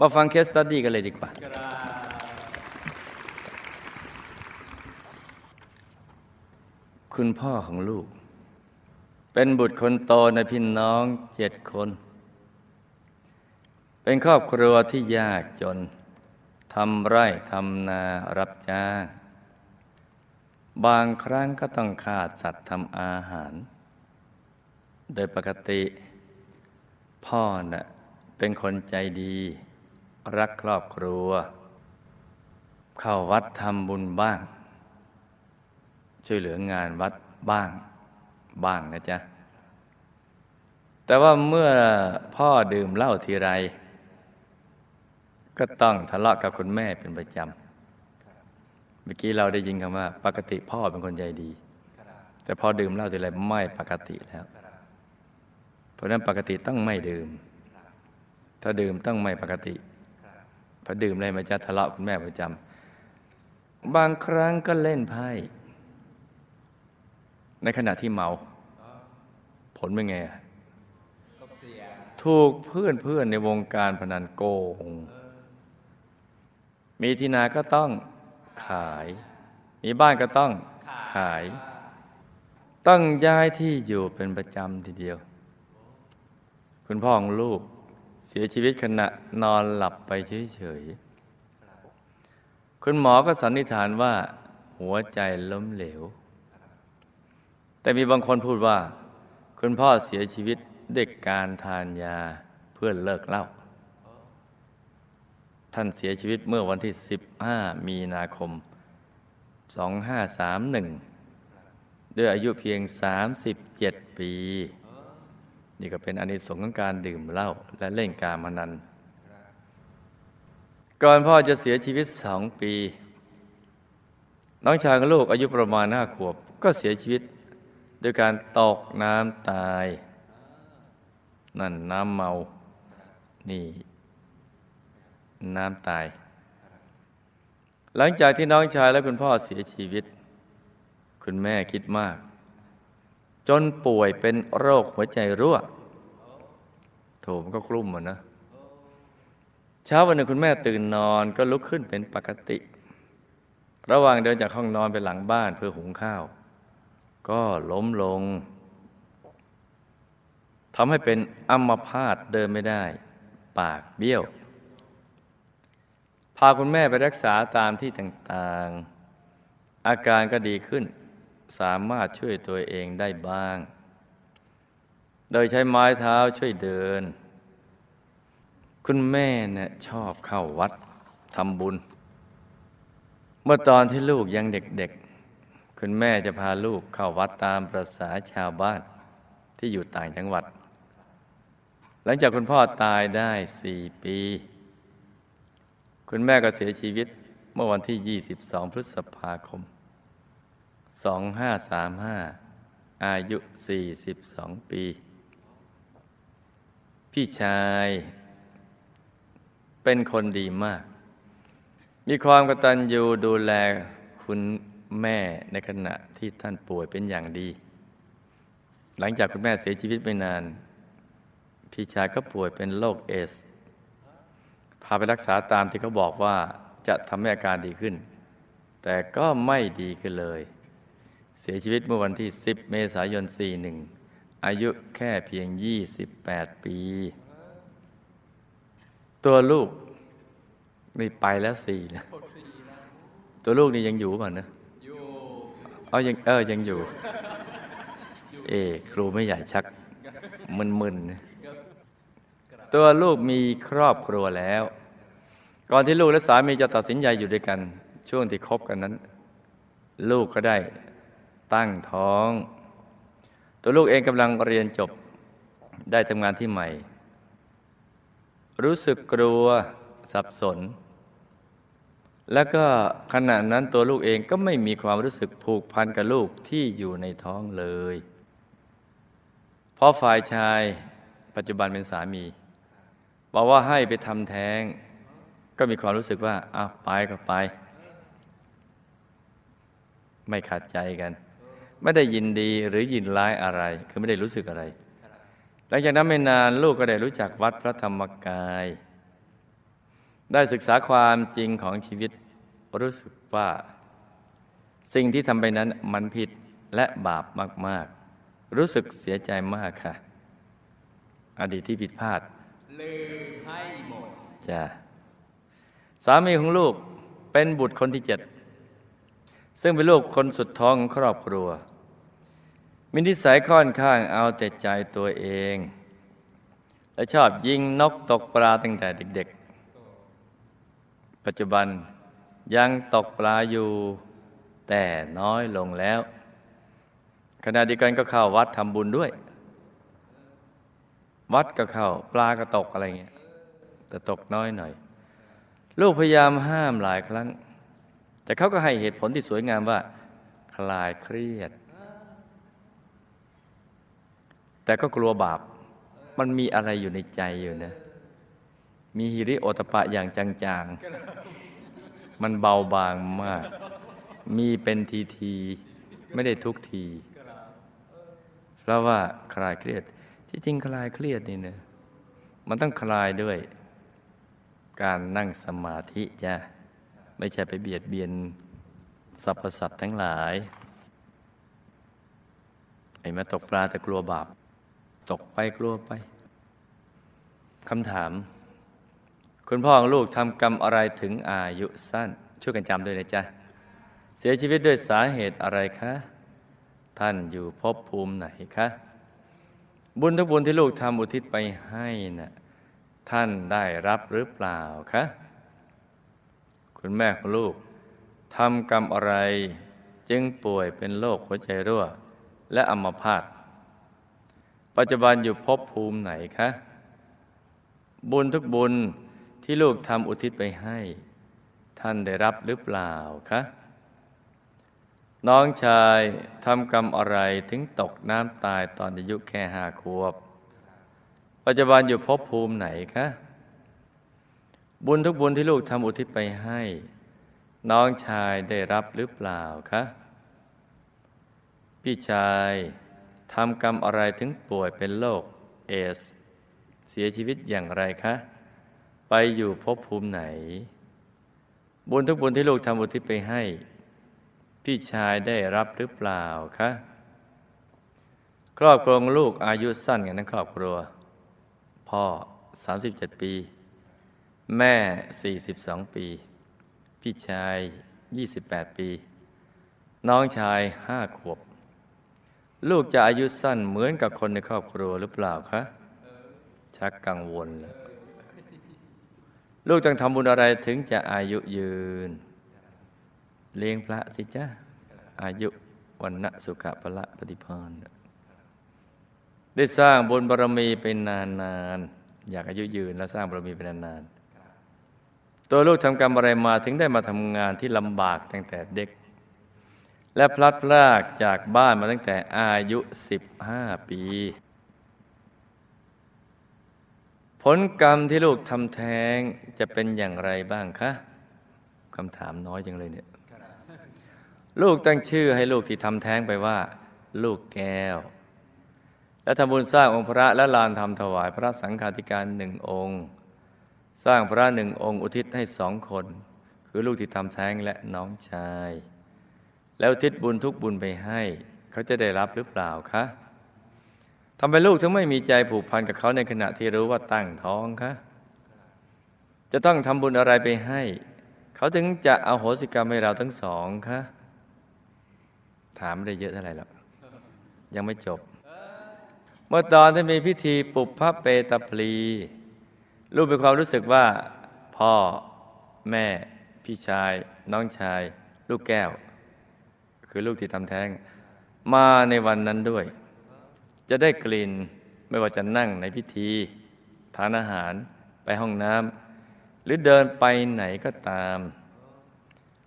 มาฟังเคสตัดดี้กันเลยดีกว่า คุณพ่อของลูก เป็นบุตรคนโตในพี่น้องเจ็ดคน เป็นครอบครัวที่ยากจนทำไร่ทำนารับจ้าง บางครั้งก็ต้องขาดสัตว์ทำอาหาร โดยปกติ พ่อน่ะเป็นคนใจดี รักครอบครัว เข้าวัดทำบุญบ้าง ช่วยเหลืองานวัดบ้างบ้างนะจ๊ะ แต่ว่าเมื่อพ่อดื่มเหล้าทีไร ก็ต้องทะเลาะกับคุณแม่เป็นประจำเมื่อกี้เราได้ยินคำว่า ปกติพ่อเป็นคนใจดี แต่พอดื่มเหล้าทีไรไม่ปกติแล้ว เพราะนั้นปกติต้องไม่ดื่ม ถ้าดื่มต้องไม่ปกติ พอดื่มอะไรมาจะทะเลาะคุณแม่ประจำบางครั้งก็เล่นไพ่ ในขณะที่เมา ผลเป็นไงอะถูกเพื่อนเพื่อนในวงการพนันโกง มีที่นาก็ต้องขาย มีบ้านก็ต้องขาย ต้องย้ายที่อยู่เป็นประจำทีเดียว คุณพ่อของลูก เสียชีวิตขณะนอนหลับไปเฉยๆ คุณหมอก็สันนิษฐานว่า หัวใจล้มเหลว แต่มีบางคนพูดว่า คุณพ่อเสียชีวิตเด็กการทานยาเพื่อเลิกเหล้า ท่านเสียชีวิตเมื่อวันที่ 15 มีนาคม 2531 ด้วยอายุเพียง 37 ปี นี่ก็เป็นอนิสงส์ของการดื่มเหล้าและเล่นการพนัน ก่อนพ่อจะเสียชีวิตสองปี น้องชายของลูกอายุประมาณห้าขวบ ก็เสียชีวิตโดยการตกน้ำตาย นั่นน้ำเมา นี่ น้ำตาย หลังจากที่น้องชายและคุณพ่อเสียชีวิต คุณแม่คิดมาก จนป่วยเป็นโรคหัวใจรั่วโถมันก็กลุ้มหมดนะ เช้าวันหนึ่งคุณแม่ตื่นนอนก็ลุกขึ้นเป็นปกติ ระหว่างเดินจากห้องนอนไปหลังบ้านเพื่อหุงข้าว ก็ล้มลงทำให้เป็นอัมพาตเดินไม่ได้ ปากเบี้ยว พาคุณแม่ไปรักษาตามที่ต่างๆ อาการก็ดีขึ้น สามารถช่วยตัวเองได้บ้าง โดยใช้ไม้เท้าช่วยเดิน คุณแม่เนี่ยชอบเข้าวัดทำบุญ เมื่อตอนที่ลูกยังเด็กๆ คุณแม่จะพาลูกเข้าวัดตามประษาชาวบ้านที่อยู่ต่างจังหวัด หลังจากคุณพ่อตายได้สี่ปี คุณแม่ก็เสียชีวิตเมื่อวันที่ 22 พฤษภาคม 2535 อายุ 42 ปี พี่ชาย เป็นคนดีมาก มีความกตัญญูดูแลคุณแม่ในขณะที่ท่านป่วยเป็นอย่างดี หลังจากคุณแม่เสียชีวิตไม่นาน พี่ชายก็ป่วยเป็นโรคเอส พาไปรักษาตามที่เขาบอกว่าจะทำให้อาการดีขึ้น แต่ก็ไม่ดีขึ้นเลย สียชีวิตเมื่อวันที่ 10 เมษายน 41 อายุแค่เพียง 28 ปี ตัวลูกนี่ไปแล้วสี่นะตัวลูกนี่ยังอยู่ป่ะนะอยู่เอายังเออยังอยู่ เอครูไม่ใหญ่ชักมึนๆนะตัวลูกมีครอบครัวแล้ว ก่อนที่ลูกและสามีจะตัดสินใจอยู่ด้วยกัน ช่วงที่คบกันนั้น ลูกก็ได้ ตั้งท้อง ตัวลูกเองกำลังเรียนจบได้ทำงานที่ใหม่ รู้สึกกลัวสับสน แล้วก็ขณะนั้นตัวลูกเองก็ไม่มีความรู้สึกผูกพันกับลูกที่อยู่ในท้องเลยเพราะฝ่ายชายปัจจุบันเป็นสามี บอกว่าให้ไปทำแท้ง ก็มีความรู้สึกว่าอ้าวไปก็ไป ไม่ขัดใจกัน ไม่ได้ยินดีหรือยินร้ายอะไร คือไม่ได้รู้สึกอะไร หลังจากนั้นไม่นานลูกก็ได้รู้จักวัดพระธรรมกาย ได้ศึกษาความจริงของชีวิตรู้สึกว่า สิ่งที่ทำไปนั้นมันผิดและบาปมาก ๆ รู้สึกเสียใจมากค่ะ อดีตที่ผิดพลาดลืมให้หมดจ้ะสามีของลูกเป็นบุตรคนที่เจ็ด ซึ่งเป็นลูกคนสุดท้องของครอบครัว มีนิสัยค่อนข้างเอาแต่ใจตัวเอง และชอบยิงนกตกปลาตั้งแต่เด็ก ๆ ปัจจุบันยังตกปลาอยู่แต่น้อยลงแล้ว ขณะเดียวกันก็เข้าวัดทำบุญด้วย วัดก็เข้าปลาก็ตกอะไรเงี้ยแต่ตกน้อยหน่อย ลูกพยายามห้ามหลายครั้ง แต่เขาก็ให้เหตุผลที่สวยงามว่า คลายเครียด แต่ก็กลัวบาป มันมีอะไรอยู่ในใจอยู่นะ มีฮิริโอตปะอย่างจางๆ มันเบาบางมาก มีเป็นทีทีๆไม่ได้ทุกที เพราะว่าคลายเครียด ที่จริงคลายเครียดนี่เนะมันต้องคลายด้วย การนั่งสมาธิจ้ะ ไม่ใช่ไปเบียดเบียนสรรพสัตว์ทั้งหลาย ไอ้มาตกปลาแต่กลัวบาป ตกไปกลัวไปคำถาม คุณพ่อของลูกทำกรรมอะไรถึงอายุสั้น ช่วยกันจำด้วยนะจ๊ะ เสียชีวิตด้วยสาเหตุอะไรคะ ท่านอยู่ภพภูมิไหนคะ บุญทุกบุญที่ลูกทำอุทิศไปให้น่ะท่านได้รับหรือเปล่าคะ คุณแม่ของลูกทำกรรมอะไร จึงป่วยเป็นโรคหัวใจรั่ว และอัมพาตปัจจุบันอยู่ภพภูมิไหนคะ บุญทุกบุญที่ลูกทำอุทิศไปให้ ท่านได้รับหรือเปล่าคะน้องชายทำกรรมอะไรถึงตกน้ำตายตอนอายุแค่ห้าขวบ ปัจจุบันอยู่ภพภูมิไหนคะ บุญทุกบุญที่ลูกทำอุทิศไปให้ น้องชายได้รับหรือเปล่าคะ พี่ชายทำกรรมอะไรถึงป่วยเป็นโรคเอส เสียชีวิตอย่างไรคะ ไปอยู่ภพภูมิไหน บุญทุกบุญที่ลูกทำอุทิศไปให้ พี่ชายได้รับหรือเปล่าคะครอบครัวลูกอายุสั้นกันทั้งครอบครัว พ่อ 37 ปี แม่ 42 ปี พี่ชาย 28 ปี น้องชาย 5 ขวบ ลูกจะอายุสั้นเหมือนกับคนในครอบครัวหรือเปล่าคะ ชักกังวล ลูกต้องทำบุญอะไรถึงจะอายุยืน เลี้ยงพระสิจ้าอายุวันณะสุขะพละปฏิพานได้สร้างบุญบารมีเป็นนานๆ อยากอายุยืนและสร้างบารมีเป็นนานๆ ตัวลูกทำกรรมอะไรมาถึงได้มาทำงานที่ลำบากตั้งแต่เด็ก และพลัดพรากจากบ้านมาตั้งแต่อายุ 15 ปี ผลกรรมที่ลูกทำแท้งจะเป็นอย่างไรบ้างคะคำถามน้อยจังเลยเนี่ยลูกตั้งชื่อให้ลูกที่ทำแท้งไปว่า ลูกแก้ว และทำบุญสร้างองค์พระและลานทำถวายพระสังฆาธิการหนึ่งองค์ สร้างพระหนึ่งองค์อุทิศให้สองคน คือลูกที่ทำแท้งและน้องชาย แล้วอุทิศบุญทุกบุญไปให้ เขาจะได้รับหรือเปล่าคะทำไมลูกถึงไม่มีใจผูกพันกับเขาในขณะที่รู้ว่าตั้งท้องคะจะต้องทำบุญอะไรไปให้ เขาถึงจะเอาโหสิกรรมให้เราทั้งสองคะถามไม่ได้เยอะเท่าไหร่หรอกยังไม่จบ เมื่อตอนที่มีพิธีปุบพระเปตพลี ลูกมีความรู้สึกว่า พ่อแม่ พี่ชาย น้องชาย ลูกแก้ว คือลูกที่ทำแท้ง มาในวันนั้นด้วย จะได้กลิ่นไม่ว่าจะนั่งในพิธี ทานอาหารไปห้องน้ำหรือเดินไปไหนก็ตาม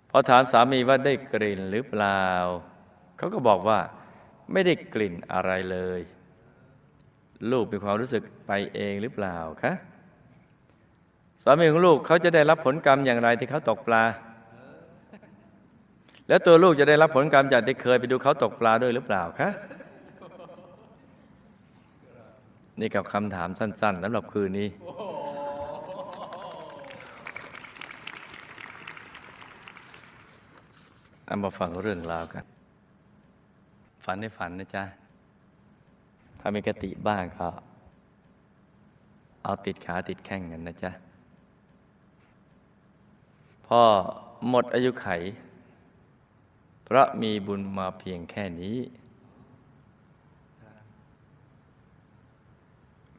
พอถามสามีว่าได้กลิ่นหรือเปล่า เขาก็บอกว่าไม่ได้กลิ่นอะไรเลย ลูกมีความรู้สึกไปเองหรือเปล่าคะ สามีของลูกเขาจะได้รับผลกรรมอย่างไรที่เขาตกปลา แล้วตัวลูกจะได้รับผลกรรมจากที่เคยไปดูเขาตกปลาด้วยหรือเปล่าคะนี่กับคำถามสั้นๆสำหรับคืนนี้อามาฟังเรื่องราวกัน ฝันให้ฝันนะจ๊ะ ถ้ามีกติบ้างก็ เอาติดขาติดแข้งกันนะจ๊ะ พ่อหมดอายุไข เพราะมีบุญมาเพียงแค่นี้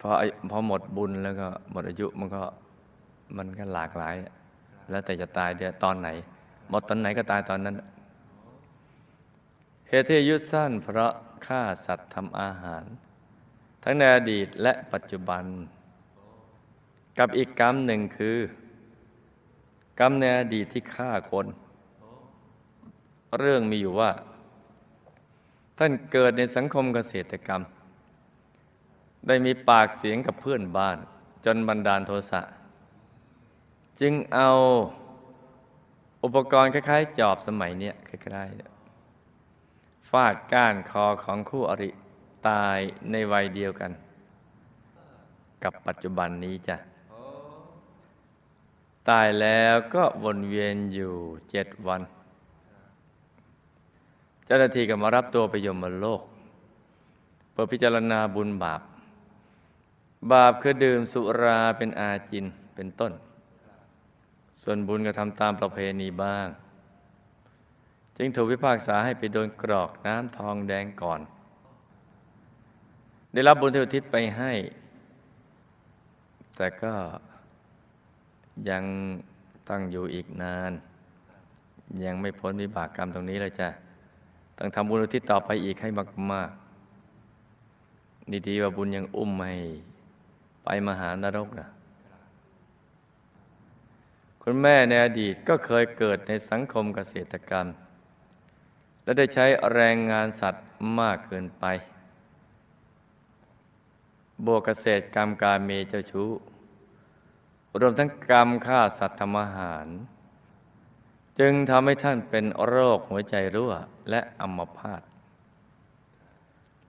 พอพอหมดบุญแล้วก็หมดอายุมันก็มันก็หลากหลาย แล้วแต่จะตายเดี๋ยวตอนไหน หมดตอนไหนก็ตายตอนนั้นเหตุที่อายุสั้นเพราะฆ่าสัตว์ทำอาหาร ทั้งในอดีตและปัจจุบัน กับอีกกรรมหนึ่งคือ กรรมในอดีตที่ฆ่าคน เรื่องมีอยู่ว่า ท่านเกิดในสังคมเกษตรกรรม ได้มีปากเสียงกับเพื่อนบ้าน จนบันดาลโทสะจึงเอาอุปกรณ์คล้ายๆ จอบสมัยเนี้ยคล้ายๆฟาดก้านคอของคู่อริตายในวัยเดียวกัน กับปัจจุบันนี้จ้ะ ตายแล้วก็วนเวียนอยู่เจ็ดวัน เจ้าหน้าที่ก็มารับตัวไปยมโลก เพื่อพิจารณาบุญบาป บาปคือดื่มสุราเป็นอาจินเป็นต้น ส่วนบุญก็ทำตามประเพณีบ้าง จึงถูกพิพากษาให้ไปโดนกรอกน้ำทองแดงก่อน ได้รับบุญที่อุทิศไปให้ แต่ก็ ยังต้องอยู่อีกนาน ยังไม่พ้นวิบากกรรมตรงนี้เลยจ้ะต้องทำบุญอุทิศต่อไปอีกให้มากๆดีๆว่าบุญยังอุ้มให้ไปมหานรกนะคุณแม่ในอดีตก็เคยเกิดในสังคมเกษตรกรรม และได้ใช้แรงงานสัตว์มากเกินไป บวกเกษตรกรรมการเมเจ้าชู้ รวมทั้งกรรมฆ่าสัตว์ทำอาหาร จึงทำให้ท่านเป็นโรคหัวใจรั่วและอัมพาต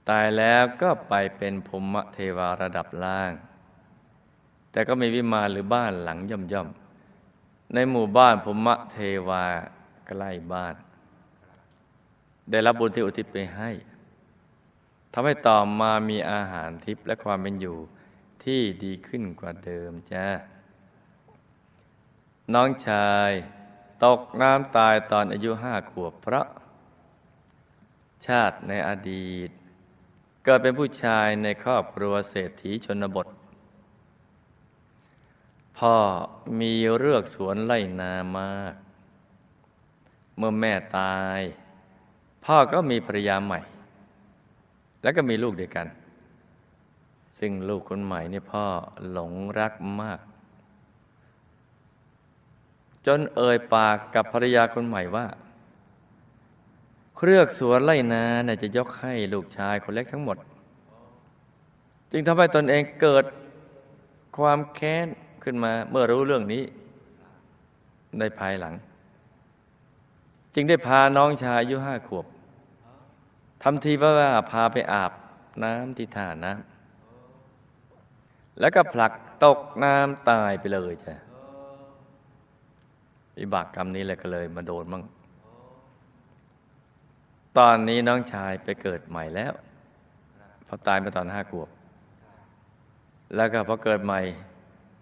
ตายแล้วก็ไปเป็นภูมิเทวาระดับล่าง แต่ก็มีวิมานหรือบ้านหลังย่อมๆ ในหมู่บ้านภูมิเทวาใกล้บ้าน ได้รับบุญที่อุทิศไปให้ทำให้ต่อมามีอาหารทิพย์และความเป็นอยู่ที่ดีขึ้นกว่าเดิมจ้า น้องชายตกน้ำตายตอนอายุห้าขวบเพราะ ชาติในอดีต เกิดเป็นผู้ชายในครอบครัวเศรษฐีชนบท พ่อมีเรือกสวนไล่นามาก เมื่อแม่ตาย พ่อก็มีภรรยาใหม่ แล้วก็มีลูกด้วยกัน ซึ่งลูกคนใหม่นี่พ่อหลงรักมาก จนเอ่ยปากกับภรรยาคนใหม่ว่า เครือกสวนไล่นาเนี่ยจะยกให้ลูกชายคนเล็กทั้งหมด จึงทำให้ตนเองเกิดความแค้นขึ้นมาเมื่อรู้เรื่องนี้ในภายหลัง จึงได้พาน้องชายอายุห้าขวบทำทีว่าพาไปอาบน้ำที่ท่าน้ำแล้วก็ผลักตกน้ำตายไปเลยจ้ะ วิบากกรรมนี้เลยก็เลยมาโดนมั่งตอนนี้น้องชายไปเกิดใหม่แล้วพอตายมาตอนห้าขวบ แล้วก็พอเกิดใหม่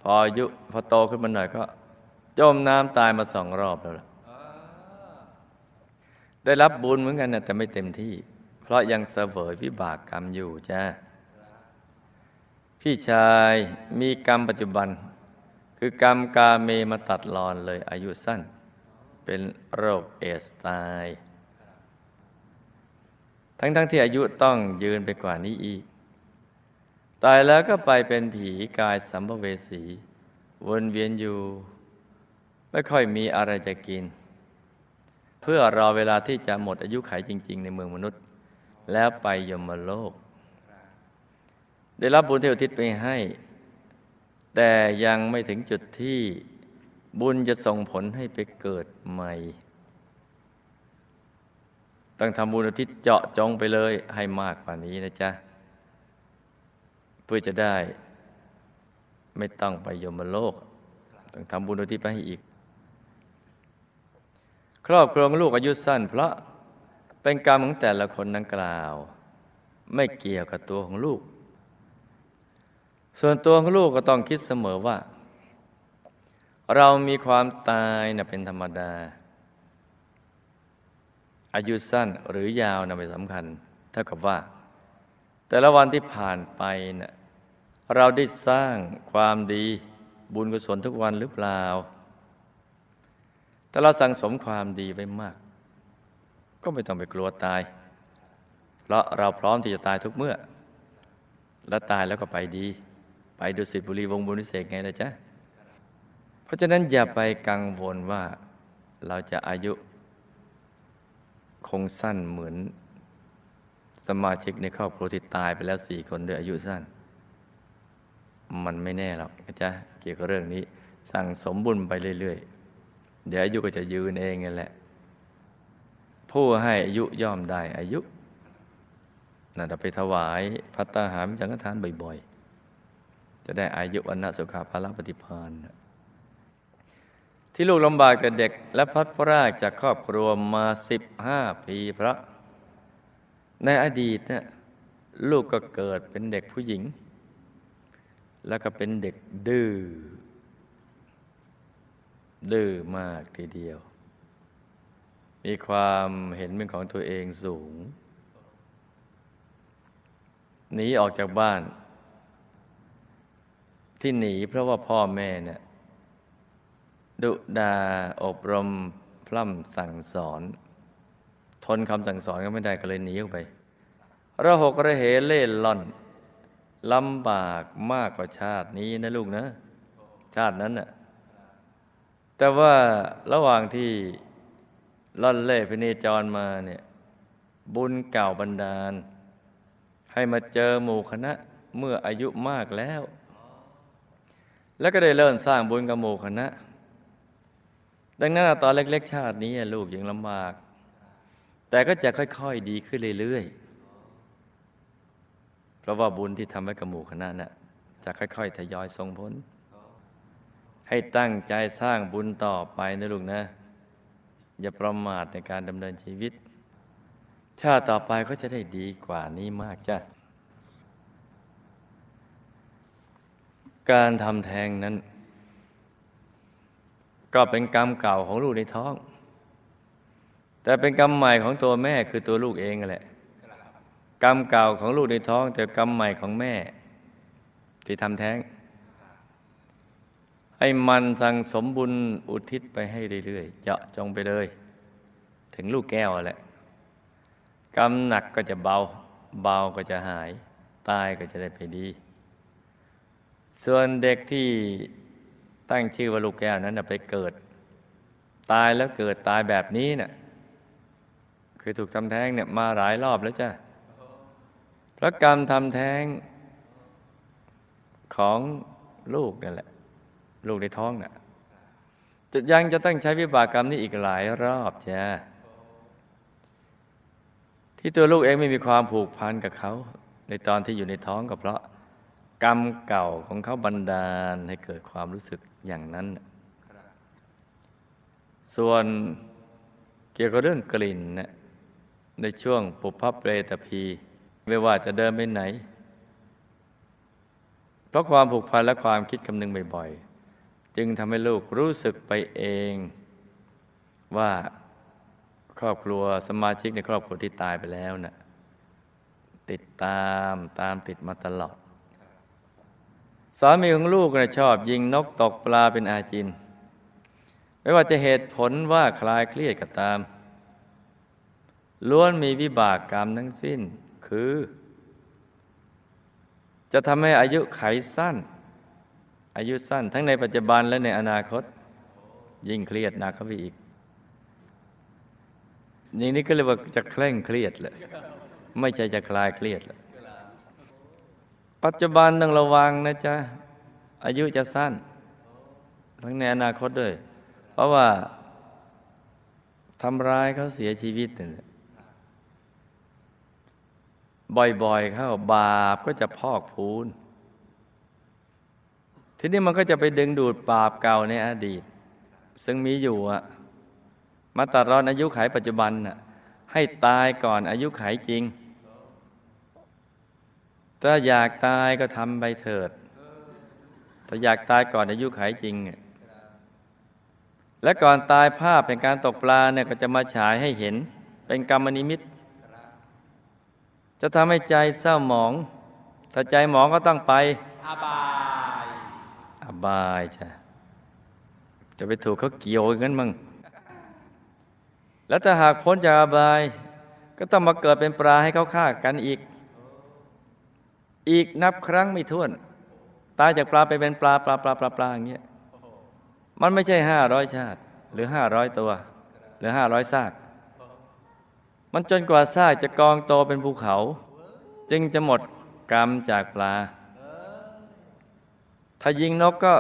พออายุพอโตขึ้นมาหน่อยก็จมน้ำตายมาสองรอบแล้วล่ะได้รับบุญเหมือนกันนะแต่ไม่เต็มที่ เพราะยังเสวยวิบากกรรมอยู่จ้าพี่ชายมีกรรมปัจจุบัน คือกรรมกาเมมาตัดรอนเลยอายุสั้น เป็นโรคเอสตาย ทั้งๆทที่อายุต้องยืนไปกว่านี้อีก ตายแล้วก็ไปเป็นผีกายสัมภเวสี วนเวียนอยู่ ไม่ค่อยมีอะไรจะกิน เพื่อรอเวลาที่จะหมดอายุขัยจริง ๆ ในเมืองมนุษย์ แล้วไปยมโลก ได้รับบุญที่อุทิศไปให้ แต่ยังไม่ถึงจุดที่บุญจะส่งผลให้ไปเกิดใหม่ ต้องทำบุญอุทิศเจาะจงไปเลยให้มากกว่านี้นะจ๊ะ เพื่อจะได้ไม่ต้องไปยมโลก ต้องทำบุญอุทิศไปให้อีก ครอบครัวของลูกอายุสั้น เพราะเป็นกรรมของแต่ละคนดังกล่าว ไม่เกี่ยวกับตัวของลูก ส่วนตัวของลูกก็ต้องคิดเสมอว่า เรามีความตายนะเป็นธรรมดา อายุสั้นหรือยาวนะไม่สำคัญ เท่ากับว่า แต่ละวันที่ผ่านไปนะ่ะเราได้สร้างความดีบุญกุศลทุกวันหรือเปล่า แต่เราสั่งสมความดีไว้มาก ก็ไม่ต้องไปกลัวตาย เพราะเราพร้อมที่จะตายทุกเมื่อ และตายแล้วก็ไปดี ไปดูสิบุรีวงบุญวิเศษไงนะจ๊ะ เพราะฉะนั้นอย่าไปกังวลว่าเราจะอายุคงสั้นเหมือนสมาชิกในครอบครัวที่ตายไปแล้วสี่คนด้วยอายุสั้น มันไม่แน่หรอกนะจ๊ะเกี่ยวกับเรื่องนี้ สั่งสมบุญไปเรื่อยๆ เดี๋ยวอายุก็จะยืนเองนั่นแหละ ผู้ให้อายุย่อมได้อายุน่ะเราไปถวายพัตตาหารจังฆทานบ่อยๆ จะได้อายุวันนสุขาภาลปฏิพานที่ลูกลำบากแต่เด็กและพัดพรากจากครอบครัวมาสิบห้าปีพระ ในอดีตเนี่ยลูกก็เกิดเป็นเด็กผู้หญิง แล้วก็เป็นเด็กดื้อดื้อมากทีเดียว มีความเห็นเป็นของตัวเองสูงหนีออกจากบ้าน ที่หนีเพราะว่าพ่อแม่เนี่ยดุดาอบรมพร่ำสั่งสอน ทนคำสั่งสอนก็ไม่ได้ก็เลยหนีออกไประหกระเหเล่ล่อนลำบากมากกว่าชาตินี้นะลูกนะ ชาตินั้นน่ะแต่ว่าระหว่างที่ล่อนเล่พเนจรมาเนี่ยบุญเก่าบันดาล ให้มาเจอหมู่คณะเมื่ออายุมากแล้ว แล้วก็ได้เริ่มสร้างบุญกับหมู่คณะ ดังนั้นตอนเล็ก ๆ ชาตินี้ลูกยังลำบาก แต่ก็จะค่อย ๆ ดีขึ้นเรื่อยๆ เพราะว่าบุญที่ทำไว้กับหมู่คณะน่ะจะค่อย ๆ ทยอยส่งผล ให้ตั้งใจสร้างบุญต่อไปนะลูกนะ อย่าประมาทในการดำเนินชีวิต ชาติต่อไปก็จะได้ดีกว่านี้มากจ้ะ การทำแท้งนั้น ก็เป็นกรรมเก่าของลูกในท้อง แต่เป็นกรรมใหม่ของตัวแม่คือตัวลูกเองแหละ กรรมเก่าของลูกในท้อง แต่กรรมใหม่ของแม่ ที่ทำแท้งให้มันสั่งสมบุญอุทิศไปให้เรื่อยๆเจาะจงไปเลย ถึงลูกแก้วแหละกรรมหนักก็จะเบา เบาก็จะหาย ตายก็จะได้ไปดี ส่วนเด็กที่ตั้งชื่อว่าลูกแก้วนั้นไปเกิด ตายแล้วเกิดตายแบบนี้เนะ่ะคือถูกทำแท้งเนี่ยมาหลายรอบแล้วจ้ะพระกรรมทำแท้งของลูกนั่นแหละ ลูกในท้องน่ะจะยังจะต้องใช้วิบากกรรมนี้อีกหลายรอบจ้ะที่ตัวลูกเองไม่มีความผูกพันกับเขา ในตอนที่อยู่ในท้องก็เพราะ กรรมเก่าของเขาบันดาลให้เกิดความรู้สึกอย่างนั้น ส่วนเกี่ยวกับเรื่องกลิ่นนะในช่วงปุพพเปรตพี ไม่ว่าจะเดินไปไหน เพราะความผูกพันและความคิดคำนึงบ่อยๆ จึงทำให้ลูกรู้สึกไปเอง ว่าครอบครัวสมาชิกในครอบครัวที่ตายไปแล้วนะ่ะติดตามตามติดมาตลอด สามีของลูกนะชอบยิงนกตกปลาเป็นอาจิน ไม่ว่าจะเหตุผลว่าคลายเครียดก็ตาม ล้วนมีวิบากกรรมทั้งสิ้น คือ จะทำให้อายุไขสั้น อายุสั้นทั้งในปัจจุบันและในอนาคต ยิ่งเครียดหนักเข้าไปอีกอย่างนี้ก็เรียกว่าจะเคร่งเครียดแหละไม่ใช่จะคลายเครียดแหละ ปัจจุบันต้องระวังนะจ๊ะ อายุจะสั้น ทั้งในอนาคตด้วย เพราะว่าทำร้ายเขาเสียชีวิตนี่บ่อยๆ เข้าบาปก็จะพอกพูน ทีนี้มันก็จะไปดึงดูดบาปเก่าในอดีต ซึ่งมีอยู่อะมาตัดรอนอายุไขปัจจุบันน่ะให้ตายก่อนอายุไขจริง ถ้าอยากตายก็ทำไปเถิด ถ้าอยากตายก่อนอายุไขจริง และก่อนตายภาพเป็นการตกปลาเนี่ยก็จะมาฉายให้เห็น เป็นกรรมนิมิต จะทำให้ใจเศร้าหมอง ถ้าใจหมองก็ต้องไป อบายอบายจ้ะจะไปถูกเขาเกี่ยวอย่างนั้นมั้งแล้วถ้าหากพ้นจากอบาย ก็ต้องมาเกิดเป็นปลาให้เขาฆ่ากันอีก อีกนับครั้งไม่ถ้วน ตายจากปลาไปเป็นปลาปลาปลาปลาปลาอย่างเงี้ยมันไม่ใช่ห้าร้อยชาติ หรือห้าร้อยตัว หรือห้าร้อยซาก มันจนกว่าซากจะกองโตเป็นภูเขา จึงจะหมดกรรมจากปลา ถ้ายิงนกก็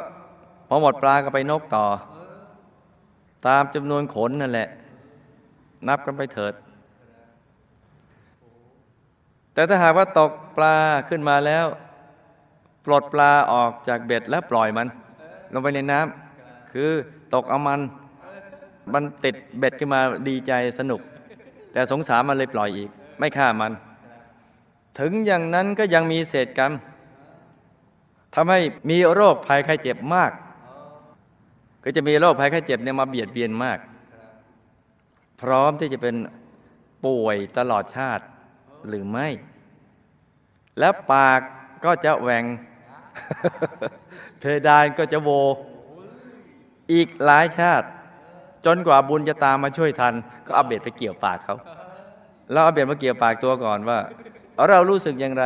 พอหมดปลาก็ไปนกต่อ ตามจำนวนขนนั่นแหละ นับกันไปเถิด แต่ถ้าหากว่าตกปลาขึ้นมาแล้ว ปลดปลาออกจากเบ็ดแล้วปล่อยมัน ลงไปในน้ำคือตกเอามันมันติดเบ็ดขึ้นมาดีใจสนุก แต่สงสารมันเลยปล่อยอีก ไม่ฆ่ามัน ถึงอย่างนั้นก็ยังมีเศษกรรมทำให้มีโรคภัยไข้เจ็บมาก ก็จะมีโรคภัยไข้เจ็บเนี่ยมาเบียดเบียนมาก พร้อมที่จะเป็นป่วยตลอดชาติ หรือไม่ แล้วปากก็จะแหว่ง เพดานก็จะโหว่ อีกหลายชาติ จนกว่าบุญจะตามมาช่วยทัน ก็เอาเบ็ดไปเกี่ยวปากเขาแล้วเอาเบ็ดมาเกี่ยวปากตัวก่อนว่า เรารู้สึกอย่างไร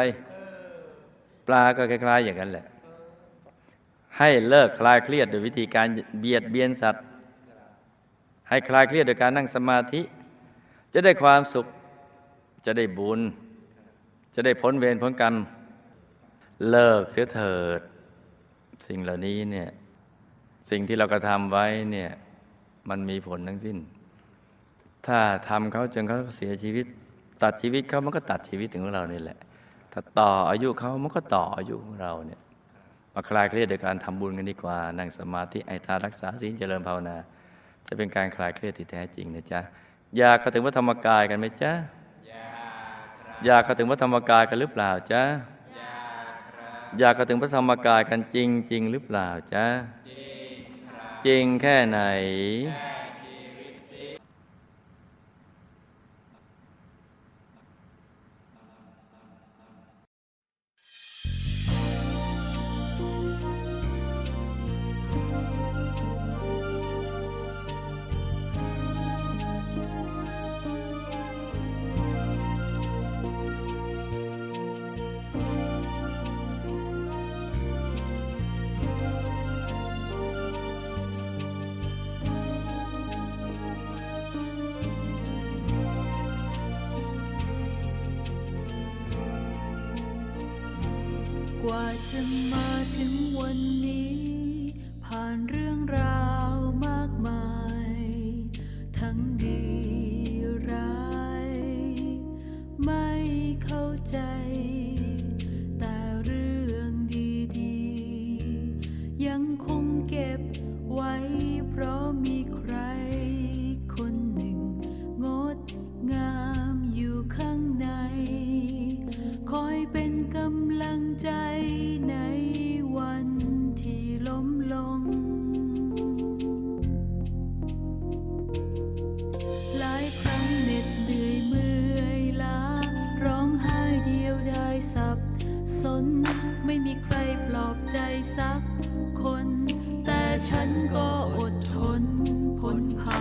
ปลาก็คล้ายๆอย่างนั้นแหละ ให้เลิกคลายเครียดโดยวิธีการเบียดเบียนสัตว์ ให้คลายเครียดโดยการนั่งสมาธิ จะได้ความสุข จะได้บุญ จะได้พ้นเวรพ้นกรรม เลิกเสียเถิด สิ่งเหล่านี้เนี่ยสิ่งที่เรากระทำไว้เนี่ยมันมีผลทั้งสิ้น ถ้าทำเขาจนเขาเสียชีวิต ตัดชีวิตเขามันก็ตัดชีวิตของเรานี่แหละ ถ้าต่ออายุเขามันก็ต่ออายุของเราเนี่ยมาคลายเครียดโดยการทำบุญกันดีกว่า นั่งสมาธิไอทารักษาศีลเจริญภาวนา จะเป็นการคลายเครียดที่แท้จริงนะจ๊ะ อยากเข้าถึงพระธรรมกายกันไหมจ๊ะ อยากเข้าถึงพระธรรมกายกันหรือเปล่าจ๊ะอยากเข้าถึงพระธรรมกายกันจริงจริงหรือเปล่าจ๊ะจริงแค่ไหน ฉันก็อดทนพ้นผ่